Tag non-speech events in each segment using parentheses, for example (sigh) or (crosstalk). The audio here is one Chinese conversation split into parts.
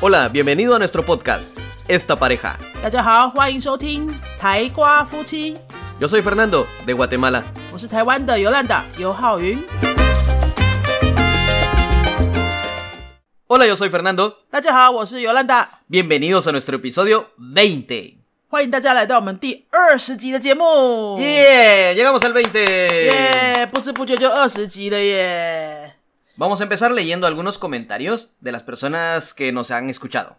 Hola, bienvenido a nuestro podcast, Esta Pareja. 大家好，欢迎收听台瓜夫妻， Yo soy Fernando, de Guatemala. 我是台湾的尤兰达尤浩云。 Hola, yo soy Fernando. 大家好，我是尤兰达， Bienvenidos a nuestro episodio 20. 欢迎大家来到我们第二十集的节目。 ¡Yeah! Llegamos al 20. 耶不知不觉就二十集了耶！ Vamos a empezar leyendo algunos comentarios de las personas que nos han escuchado.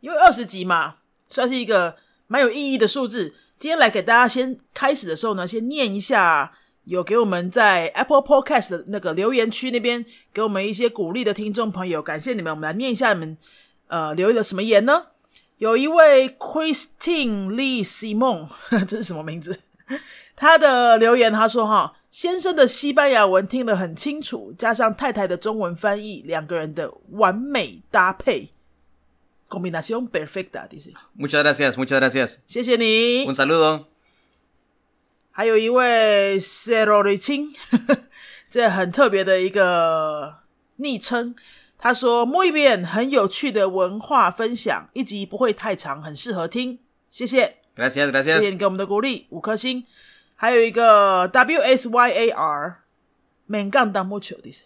因为二十集嘛，算是一个蛮有意义的数字。今天来给大家先开始的时候呢，先念一下有给我们在 Apple Podcast 的那个留言区那边给我们一些鼓励的听众朋友，感谢你们。我们来念一下你们呃留了什么言呢？有一位 Christine Lee Simon，这是什么名字？他的留言他说哈，先生的西班牙文听得很清楚，加上太太的中文翻译，两个人的完美搭配，combinación perfecta，dice。Muchas gracias, muchas gracias. 谢谢你 Un。saludo. 还有一位 s e r o r i c h i n 这很特别的一个昵称。他说 “muy bien”，很有趣的文化分享，一集不会太长，很适合听。谢谢，Gracias, 谢谢给我们的鼓励，五颗星。还有一个 W S Y A R，me encanta mucho，dice。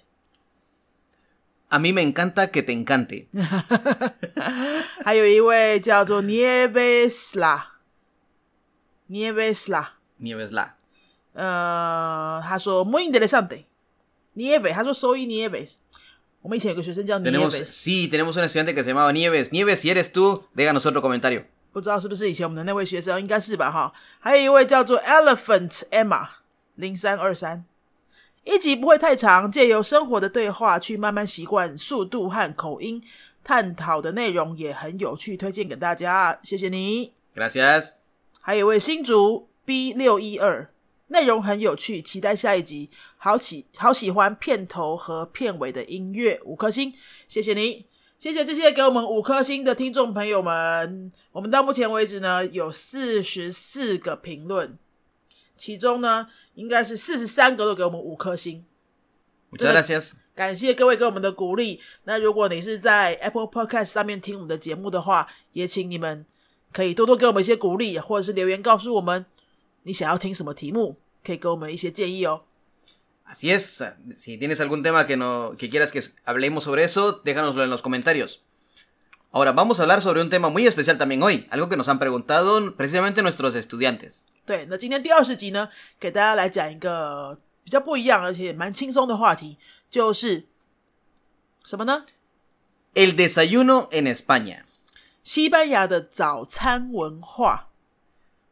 A mí me encanta que te encante. (laughs) 还有一位叫做 Nievesla，Nievesla， Nieves la. 呃，他说 muy interesante，Nieve，他说 soy Nieves。我们以前有个学生叫 Tenemos, Nieves， sí, tenemos un estudiante que se llamaba Nieves. Nieves, si eres tú, déjanos otro comentario. 不知道是不是以前我们的那位学生，应该是吧哈。还有一位叫做 Elephant Emma 零三二三，一集不会太长，借由生活的对话去慢慢习惯速度和口音，探讨的内容也很有趣，推荐给大家，谢谢你。Gracias. 还有一位新竹 B 六一二，内容很有趣，期待下一集。好喜好喜欢片头和片尾的音乐，五颗星，谢谢你，谢谢这些给我们五颗星的听众朋友们。我们到目前为止呢，有四十四个评论，其中呢，应该是四十三个都给我们五颗星。Muchas. 感谢各位给我们的鼓励。那如果你是在 Apple Podcast 上面听我们的节目的话，也请你们可以多多给我们一些鼓励，或者是留言告诉我们你想要听什么题目，可以给我们一些建议哦。Así es. Si tienes algún tema que, no, que quieras que hablemos sobre eso, déjanoslo en los comentarios. Ahora, vamos a hablar sobre un tema muy especial también hoy, algo que nos han preguntado precisamente nuestros estudiantes. 对，那今天第二十集呢，给大家来讲一个比较不一样而且蛮轻松的话题，就是什么呢？ El desayuno en España. 西班牙的早餐文化。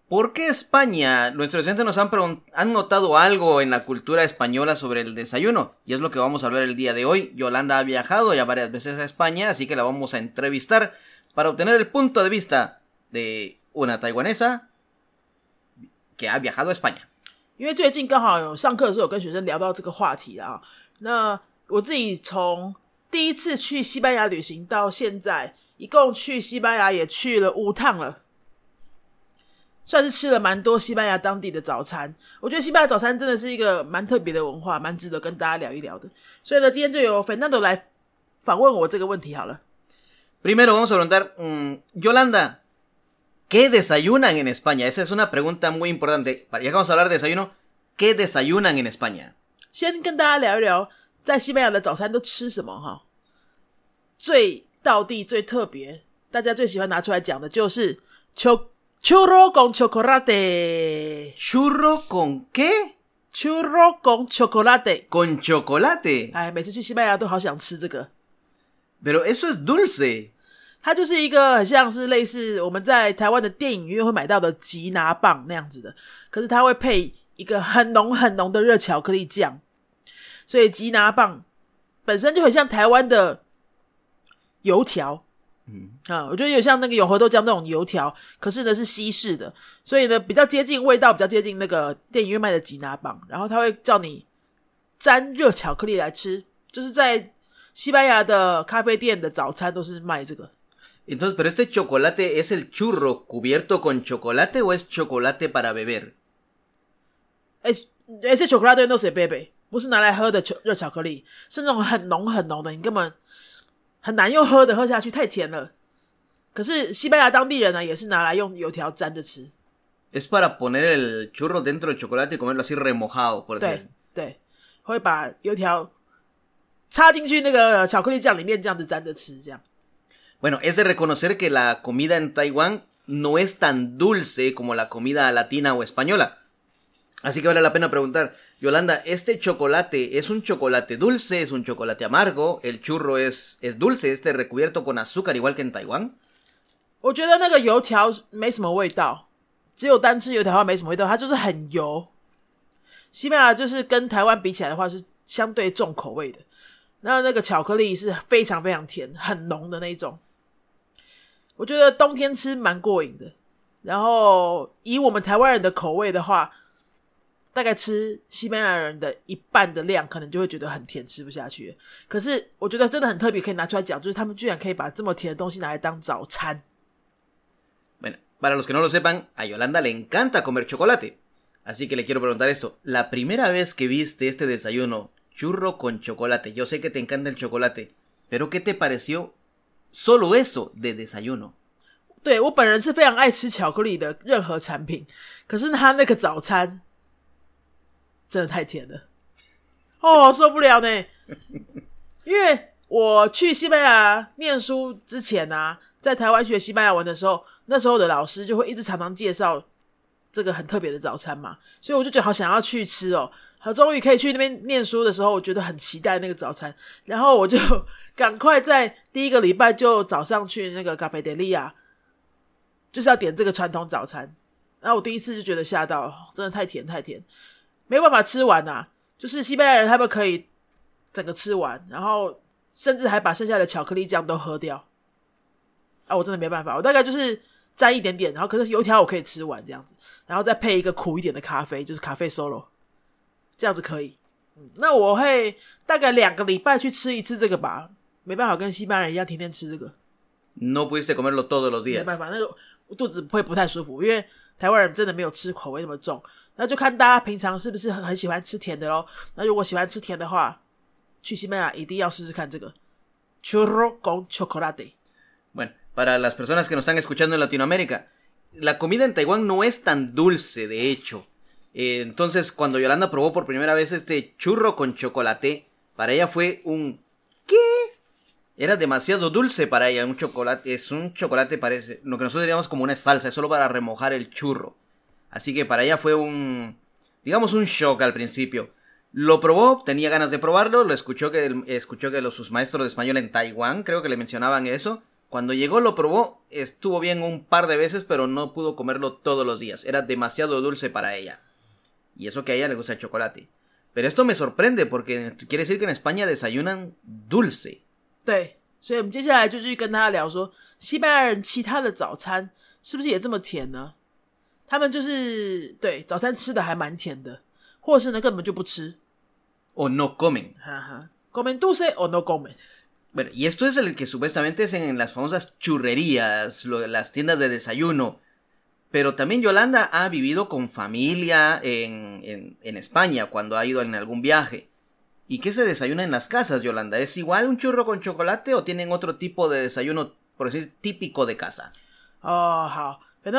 ¿Por qué España? Nuestros estudiantes nos han, pregun- han notado algo en la cultura española sobre el desayuno, y es lo que vamos a hablar el día de hoy. Yolanda ha viajado ya varias veces a España, así que la vamos a entrevistar para obtener el punto de vista de una taiwanesa que ha viajado a España. 因为最近刚好有上课的时候有跟学生聊到这个话题啊。那我自己从第一次去西班牙旅行到现在，一共去西班牙也去了五趟了， 算是吃了蛮多西班牙当地的早餐。我觉得西班牙早餐真的是一个蛮特别的文化，蛮值得跟大家聊一聊的。所以呢，今天就由 Fernando 来访问我这个问题好了。Primero vamos a preguntar, mm, Yolanda, ¿qué desayunan en España? Esa es una pregunta muy importante. Ya que vamos a hablar de desayuno, ¿qué desayunan en España? 先跟大家聊一聊在西班牙的早餐都吃什么哈。最道地、最特别，大家最喜欢拿出来讲的就是 cho churro con chocolate。¿Churro con qué? churro con chocolate。Con chocolate. 哎，每次去西班牙都好想吃这个。Pero eso es dulce. 它就是一个很像是类似我们在台湾的电影院会买到的吉拿棒那样子的，可是它会配一个很浓很浓的热巧克力酱，所以吉拿棒本身就很像台湾的油条。嗯啊，我觉得有像那个永和豆浆那种油条，可是呢是西式的，所以呢比较接近味道，比较接近那个电影院卖的吉拿棒。然后他会叫你沾热巧克力来吃，就是在西班牙的咖啡店的早餐都是卖这个。Entonces, ¿pero este chocolate es el churro cubierto con chocolate o es chocolate para beber? 哎、哎，是巧克力都是贝贝，不是拿来喝的热巧克力，是那种很浓很浓的，你根本很难用喝的喝下去，太甜了。可是西班牙当地人呢，也是拿来用油条沾着吃。Es para poner el churro dentro del chocolate y comerlo así remojado, por decir 对.对，会把油条插进去那个巧克力酱里面，这样子沾着吃，这样。Bueno, es de reconocer que la comida en Taiwán no es tan dulce como la comida latina o española. Así que vale la pena preguntar, Yolanda, ¿este chocolate es un chocolate dulce, es un chocolate amargo? ¿El churro es, es dulce, este recubierto con azúcar igual que en Taiwán? 我觉得那个油条没什么味道，只有单吃油条的话没什么味道，它就是很油。西班牙就是跟台湾比起来的话是相对重口味的，那那个巧克力是非常非常甜、很浓的那种。我觉得冬天吃蛮过瘾的。然后以我们台湾人的口味的话，大概吃西班牙人的一半的量，可能就会觉得很甜，吃不下去。可是我觉得真的很特别，可以拿出来讲，就是他们居然可以把这么甜的东西拿来当早餐。Bueno, para los que no lo sepan, a Yolanda le encanta comer chocolate. Así que le quiero preguntar esto. La primera vez que viste este desayuno, churro con chocolate, yo sé que te encanta el chocolate, pero ¿qué te pareció solo eso de desayuno? 对我本人是非常爱吃巧克力的任何产品，可是他那个早餐真的太甜了，哦，受不了呢。因为我去西班牙念书之前啊，在台湾学西班牙文的时候，那时候的老师就会一直常常介绍这个很特别的早餐嘛，所以我就觉得好想要去吃哦。好，终于可以去那边念书的时候，我觉得很期待那个早餐，然后我就 (laughs) 赶快在第一个礼拜就早上去那个咖啡德利亚。就是要点这个传统早餐，然后我第一次就觉得吓到，真的太甜太甜，没办法吃完呐、啊。就是西班牙人他们可以整个吃完，然后甚至还把剩下的巧克力酱都喝掉。啊，我真的没办法，我大概就是沾一点点，然后可是油条我可以吃完这样子，然后再配一个苦一点的咖啡，就是咖啡 solo，这样子可以。嗯，那我会大概两个礼拜去吃一次这个吧，没办法跟西班牙人一样天天吃这个，No pudiste comerlo todos los 没 días. 办法，那个肚子会不太舒服，因为台湾人真的没有吃口味那么重。那就看大家平常是不是很很喜欢吃甜的咯。那如果喜欢吃甜的话，去西班牙一定要试试看这个 churro con chocolate。 Bueno, para las personas que nos están escuchando en Latinoamérica, la comida en Taiwán no es tan dulce, de hecho. Eh, entonces, cuando Yolanda probó por primera vez este churro con chocolate, para ella fue un ¿qué? Era demasiado dulce para ella, un chocolate, es un chocolate parece, lo que nosotros diríamos como una salsa, es solo para remojar el churro. Así que para ella fue un, digamos un shock al principio. Lo probó, tenía ganas de probarlo, lo escuchó que escuchó que los, sus maestros de español en Taiwán, creo que le mencionaban eso. Cuando llegó lo probó, estuvo bien un par de veces, pero no pudo comerlo todos los días. Era demasiado dulce para ella. Y eso que a ella le gusta el chocolate. Pero esto me sorprende porque quiere decir que en España desayunan dulce. 对，所以我们接下来就去跟他聊说，西班牙人其他的早餐是不是也这么甜呢？他们就是对早餐吃的还蛮甜的，或者是呢根本就不吃。 O no comen. 哈哈，comen dulce o no comen。 Bueno, y esto es el que supuestamente es en las famosas churrerías, lo, las tiendas de desayuno. Pero también Yolanda ha vivido con familia en, en, en, España cuando ha ido en algún viaje. ¿Y qué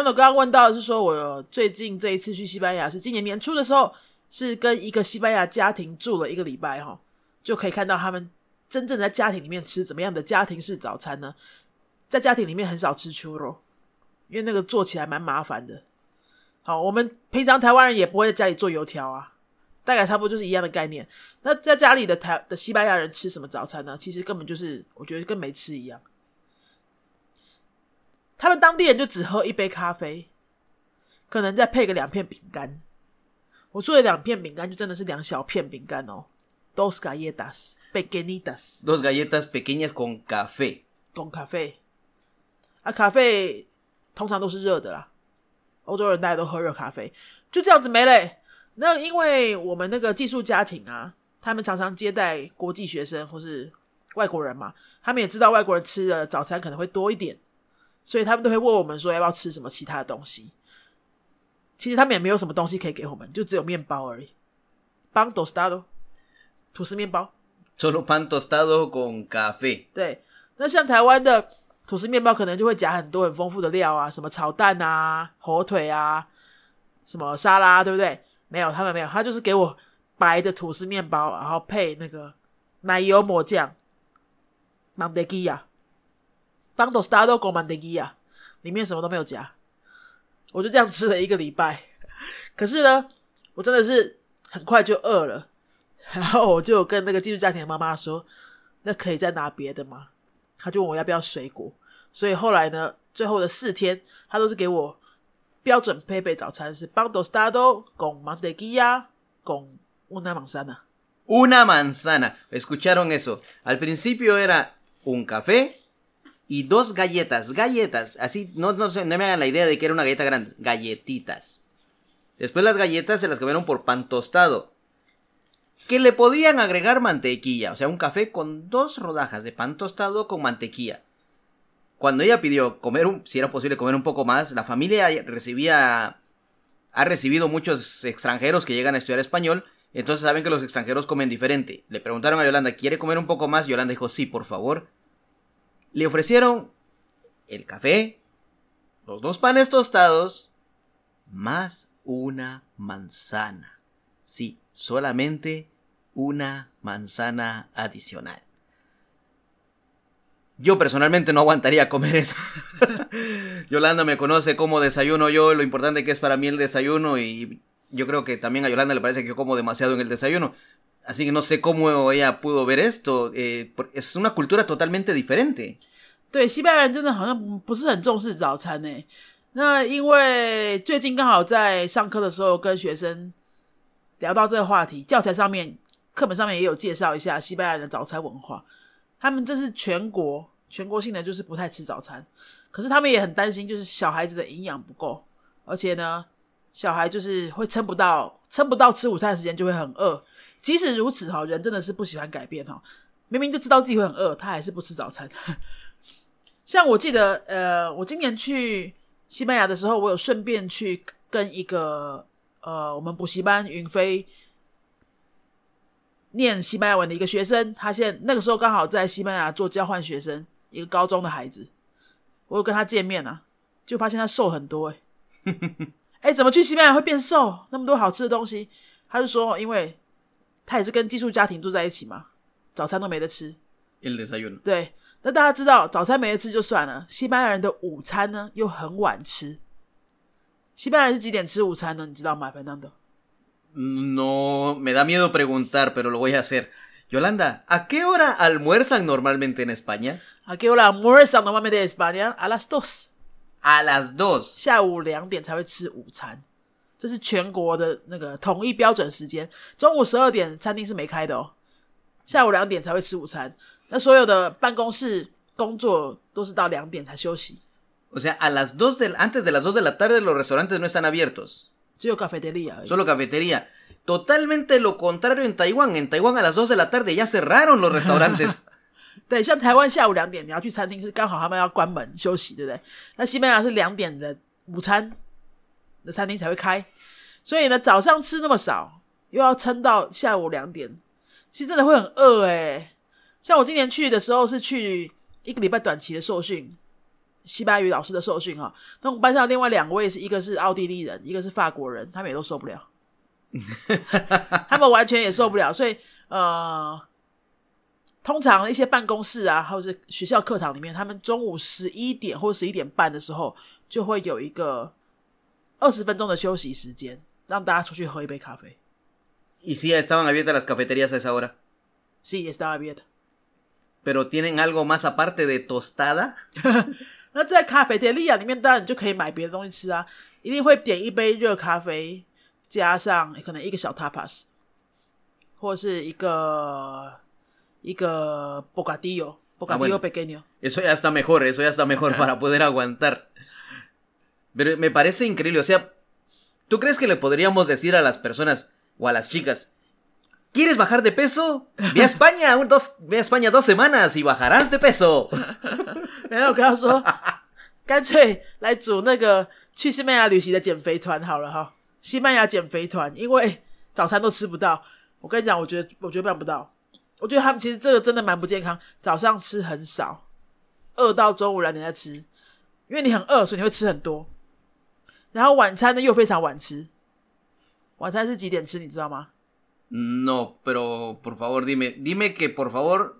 我刚刚问到是说，我最近这一次去西班牙是今年年初的时候，是跟一个西班牙家庭住了一个礼拜哈，就可以看到他们真正在家庭里面吃怎么样的家庭式早餐呢？在家庭里面很少吃秋肉，因为那个做起来蛮麻烦的。好，我们平常台湾人也不会在家里做油条啊，大概差不多就是一样的概念。那在家里的台的西班牙人吃什么早餐呢？其实根本就是我觉得跟没吃一样。他们当地人就只喝一杯咖啡，可能再配个两片饼干。我做的两片饼干就真的是两小片饼干哦，dos galletas pequeñitas。Dos galletas pequeñas con café。con 咖啡啊，咖啡通常都是热的啦，欧洲人大家都喝热咖啡，就这样子没嘞。那因为我们那个寄宿家庭啊，他们常常接待国际学生或是外国人嘛，他们也知道外国人吃的早餐可能会多一点。所以他们都会问我们说要不要吃什么其他的东西。其实他们也没有什么东西可以给我们，就只有面包而已。pan tostado，吐司面包。Solo pan tostado con café。对，那像台湾的吐司面包可能就会夹很多很丰富的料啊，什么炒蛋啊、火腿啊、什么沙拉，对不对？没有，他们没有，他就是给我白的吐司面包，然后配那个奶油抹酱 m a n d e g i a b a n d o stado con mantequilla，里面什么都没有加，我就这样吃了一个礼拜。可是呢，我真的是很快就饿了，然后我就跟那个寄宿家庭的妈妈说：“那可以再拿别的吗？”他就问我要不要水果，所以后来呢，最后的四天他都是给我标准配备早餐是 pan tostado con mantequilla con una manzana。 Una manzana. ¿Escucharon eso? Al principio era un café y dos galletas. Galletas. Así, no, no, se- no me hagan la idea de que era una galleta grande. Galletitas. Después las galletas se las cambiaron por pan tostado. Que le podían agregar mantequilla. O sea, un café con dos rodajas de pan tostado con mantequilla. Cuando ella pidió comer, un, si era posible comer un poco más, la familia recibía ha recibido muchos extranjeros que llegan a estudiar español, entonces saben que los extranjeros comen diferente. Le preguntaron a Yolanda, ¿quiere comer un poco más? Yolanda dijo, sí, por favor. Le ofrecieron el café, los dos panes tostados, más una manzana. Sí, solamente una manzana adicional. Yo personalmente no aguantaría comer eso. (laughs) Yolanda me conoce cómo desayuno yo, lo importante que es para mí el desayuno y yo creo que también a Yolanda le parece que yo como demasiado en el desayuno. Así que no sé cómo ella pudo ver esto. eh, por- es una cultura totalmente diferente. 对，西班牙人真的好像不不是很重视早餐呢。那因为最近刚好在上课的时候跟学生聊到这个话题，教材上面、课本上面也有介绍一下西班牙人的早餐文化。 他们这是全国全国性的，就是不太吃早餐。可是他们也很担心，就是小孩子的营养不够，而且呢，小孩就是会撑不到，撑不到吃午餐的时间就会很饿。即使如此哈，人真的是不喜欢改变哈，明明就知道自己会很饿，他还是不吃早餐。(laughs) 像我记得，呃，我今年去西班牙的时候，我有顺便去跟一个呃我们补习班云飞念西班牙文的一个学生，他现在那个时候刚好在西班牙做交换学生，一个高中的孩子，我有跟他见面啊，就发现他瘦很多、欸，哎，怎么去西班牙会变瘦？那么多好吃的东西，他就说，因为他也是跟寄宿家庭住在一起嘛，早餐都没得吃.对，那大家知道早餐没得吃就算了，西班牙人的午餐呢又很晚吃。西班牙人是几点吃午餐呢？你知道吗，Fernando？No, me da miedo preguntar, pero lo voy a hacer. Yolanda, ¿a qué hora almuerzan normalmente en España? ¿A qué hora almuerzan normalmente en España? A las dos， A las dos. 下午两点才会吃午餐，这是全国的那个统一标准时间。中午十二点餐厅是没开的哦，下午两点才会吃午餐。那所有的办公室工作都是到两点才休息， O sea, a las dos del, antes de las 2 de la tarde los restaurantes no están abiertos. 只有 cafeteria 而已。Solo cafetería. Totalmente lo contrario en Taiwán. En Taiwán a las 2 de la tarde ya cerraron los restaurantes. 对，像台湾下午两点你要去餐厅，是刚好他们要关门休息，对不对？那西班牙是两点的午餐的餐厅才会开，所以呢，早上吃那么少，又要撑到下午两点，其实真的会很饿诶。像我今年去的时候是去一个礼拜短期的受训，西班牙语老师的受训哈。那我们班上另外两位是一个是奥地利人，一个是法国人，他们也都受不了，(laughs) 他们完全也受不了，所以呃。通常一些办公室啊，或者是学校课堂里面，他们中午十一点或十一点半的时候，就会有一个二十分钟的休息时间，让大家出去喝一杯咖啡。y sí, estaban abiertas las cafeterías a esa hora. Sí, está abierto。Pero tienen algo más aparte de tostada. (laughs) 那在咖啡店利亚里面，当然你就可以买别的东西吃啊，一定会点一杯热咖啡，加上可能一个小 tapas，或是一个一个 bocadillo，bocadillo pequeño。 Eso ya está mejor, eso ya está mejor para poder aguantar. Pero me parece increíble, o sea, ¿tú crees que le podríamos decir a las personas o a las chicas, ¿quieres bajar de peso? Ve a España, un, dos, ve a España dos semanas y bajarás de peso. (laughs) 然后我跟他说， 干脆来组那个去西班牙旅行的减肥团好了哈，西班牙减肥团，因为早餐都吃不到。我跟你讲，我觉得我觉得办不到，我觉得他们其实这个真的蛮不健康，早上吃很少，饿到中午两点再吃，因为你很饿，所以你会吃很多。然后晚餐呢又非常晚吃，晚餐是几点吃？你知道吗？No, pero por favor dime, dime que por favor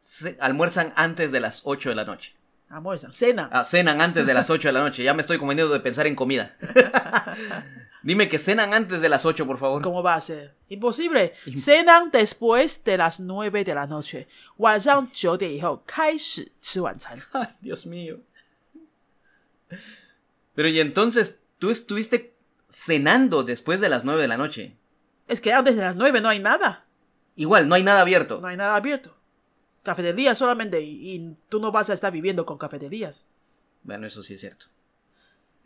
se- almuerzan antes de las 8 de la noche. Almuerzan, cenan. Ah, cenan antes de las 8 de la noche. Ya me estoy conveniendo de pensar en comida. (laughs) Dime que cenan antes de las 8, por favor. ¿Cómo va a ser? Imposible. Cenan después de las 9 de la noche. Ay, Dios mío. Pero y entonces, tú estuviste cenando después de las 9 de la noche. Es que antes de las 9 no hay nada. Igual, no hay nada abierto. No hay nada abierto. Cafeterías solamente y, y tú no vas a estar viviendo con cafeterías. Bueno, eso sí es cierto.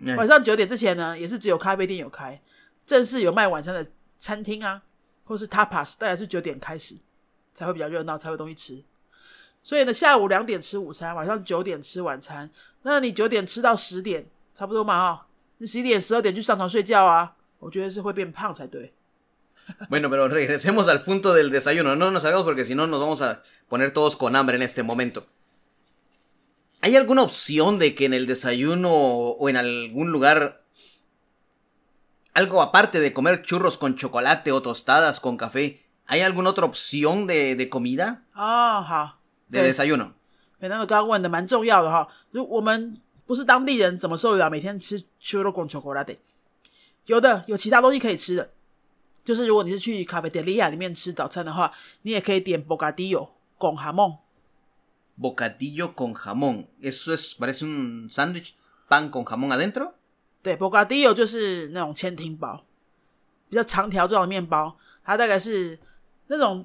Ay, 晚上九点之前呢，也是只有咖啡店有开，正式有卖晚餐的餐厅啊，或是 tapas，大概是九点开始才会比较热闹，才会有东西吃。所以呢，下午两点吃午餐，晚上九点吃晚餐。那你九点吃到十点，差不多嘛哈、你十一点、十二点去上床睡觉啊，我觉得是会变胖才对。Bueno, pero regresemos al punto del desayuno. No nos hagamos porque si no nos vamos a poner todos con hambre en este momento. ¿Hay alguna opción de que en el desayuno o en algún lugar algo aparte de comer churros con chocolate o tostadas con café, ¿hay alguna otra opción de, de comida? 啊，好， De 对， desayuno. 美娜的刚刚问的蛮重要的哈。如我们不是当地人，怎么受得了每天吃 churro con chocolate？有的有其他东西可以吃的， 就是如果你是去卡贝德利亚里面吃早餐的话，你也可以点 bocadillo con jamón。Bocadillo con jamón. Eso es, parece un sándwich, pan con jamón adentro. 对，bocadillo 就是那种千厅包，比较长条状的面包，它大概是那种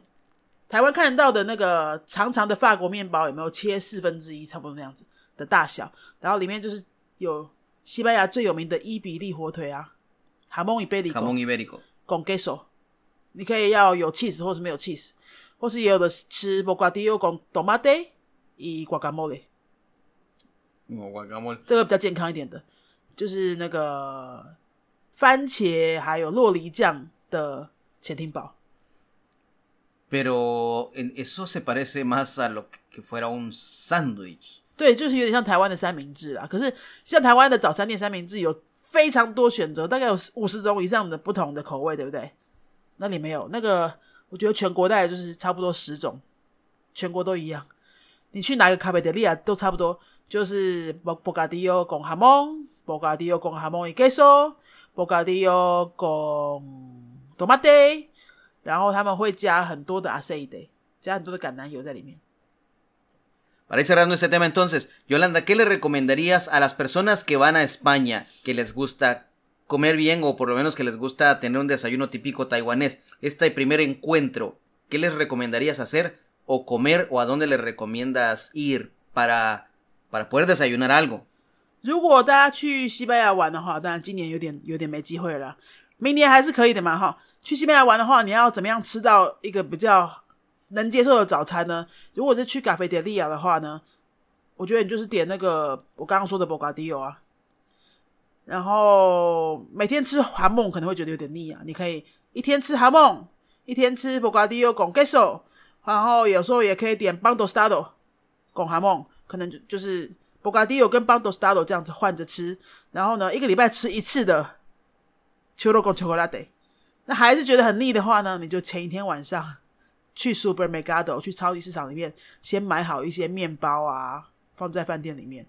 台湾看得到的那个长长的法国面包，有没有切四分之一，差不多那样子的大小，然后里面就是有西班牙最有名的伊比利火腿啊，哈蒙伊贝里 Jamón con queso，你可以要有 cheese 或是没有 cheese，或是也有的吃 bocadillo con tomate y guacamole。Guacamole. 这个比较健康一点的，就是那个番茄还有洛梨酱的潜艇堡。Pero eso se parece más a lo que- que fuera un sándwich. 对，就是有点像台湾的三明治啊。可是像台湾的早餐店三明治有非常多选择，大概有五十种以上的不同的口味，对不对？那里没有那个，我觉得全国大概就是差不多十种，全国都一样。你去哪个咖啡店利亚都差不多，就是 bo bocadillo con jamón, bocadillo con jamón y queso, bocadillo con tomate，然后他们会加很多的 aceite，加很多的橄榄油在里面。Para ir cerrando este tema entonces, Yolanda, ¿qué le recomendarías a las personas que van a España, que les gusta comer bien o por lo menos que les gusta tener un desayuno típico taiwanés? Este primer encuentro, ¿qué les recomendarías hacer o comer o a dónde les recomiendas ir para, para poder desayunar algo? 如果大家去西班牙玩的话，当然今年有点有点没机会了，明年还是可以的嘛哈。去西班牙玩的话，你要怎么样吃到一个比较 能接受的早餐呢？如果是去咖啡店利亚的话呢，我觉得你就是点那个我刚刚说的 bocadillo 啊，然后每天吃哈梦可能会觉得有点腻啊，你可以一天吃哈梦，一天吃 bocadillo con queso，然后有时候也可以点 pan tostado con jamón，可能就就是 bocadillo 跟 pan tostado 这样子换着吃，然后呢一个礼拜吃一次的 churro con chocolate。那还是觉得很腻的话呢，你就前一天晚上去 supermercado 去超级市场里面先买好一些面包啊，放在饭店里面，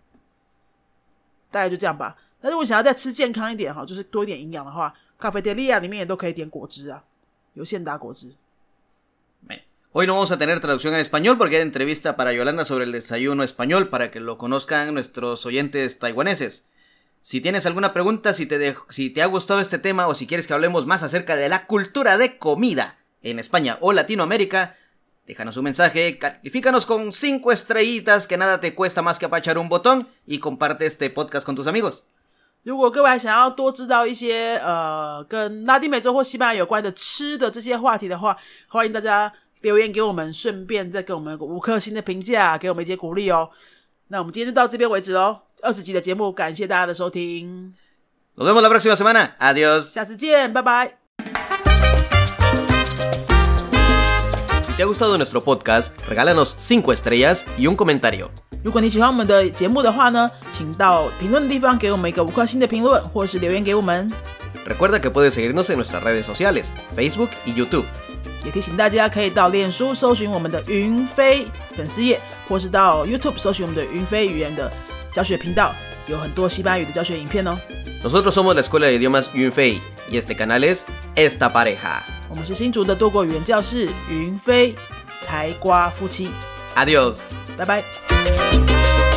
大概就这样吧。那如果想要再吃健康一点哈，就是多一点营养的话，咖啡店利亚里面也都可以点果汁啊，有现打果汁。 Bueno, Hoy no vamos a tener traducción en español porque era entrevista para Yolanda sobre el desayuno español para que lo conozcan nuestros oyentes taiwaneses. Si tienes alguna pregunta, si te, dej- si te ha gustado este tema o si quieres que hablemos más acerca de la cultura de comida en España o Latinoamérica, déjanos un mensaje, califícanos con 5 estrellitas que nada te cuesta más que apachar un botón y comparte este podcast con tus amigos. 如果各位还想要多知道一些呃跟拉丁美洲或西班牙有关的吃的这些话题的话，欢迎大家留言给我们，顺便再给我们个五颗星的评价，给我们一些鼓励哦。那我们今天就到这边为止喽，二十集的节目，感谢大家的收听， Nos vemos la próxima semana. Adiós. 下次见，拜拜。 gustado nuestro podcast, regálanos 5 estrellas y un comentario. 如果你喜欢我们的节目的话呢，请到评论的地方给我们一个五颗星的评论，或是留言给我们。 Recuerda que puedes seguirnos en nuestras redes sociales, Facebook y YouTube. 也提醒大家可以到脸书搜寻我们的云飞粉丝页，或是到 YouTube 搜寻我们的云飞语言的教学频道，有很多西班牙语的教学影片哦。 nosotros somos la Escuela de Idiomas Yunfei y este canal es Esta Pareja. Adiós. Bye bye.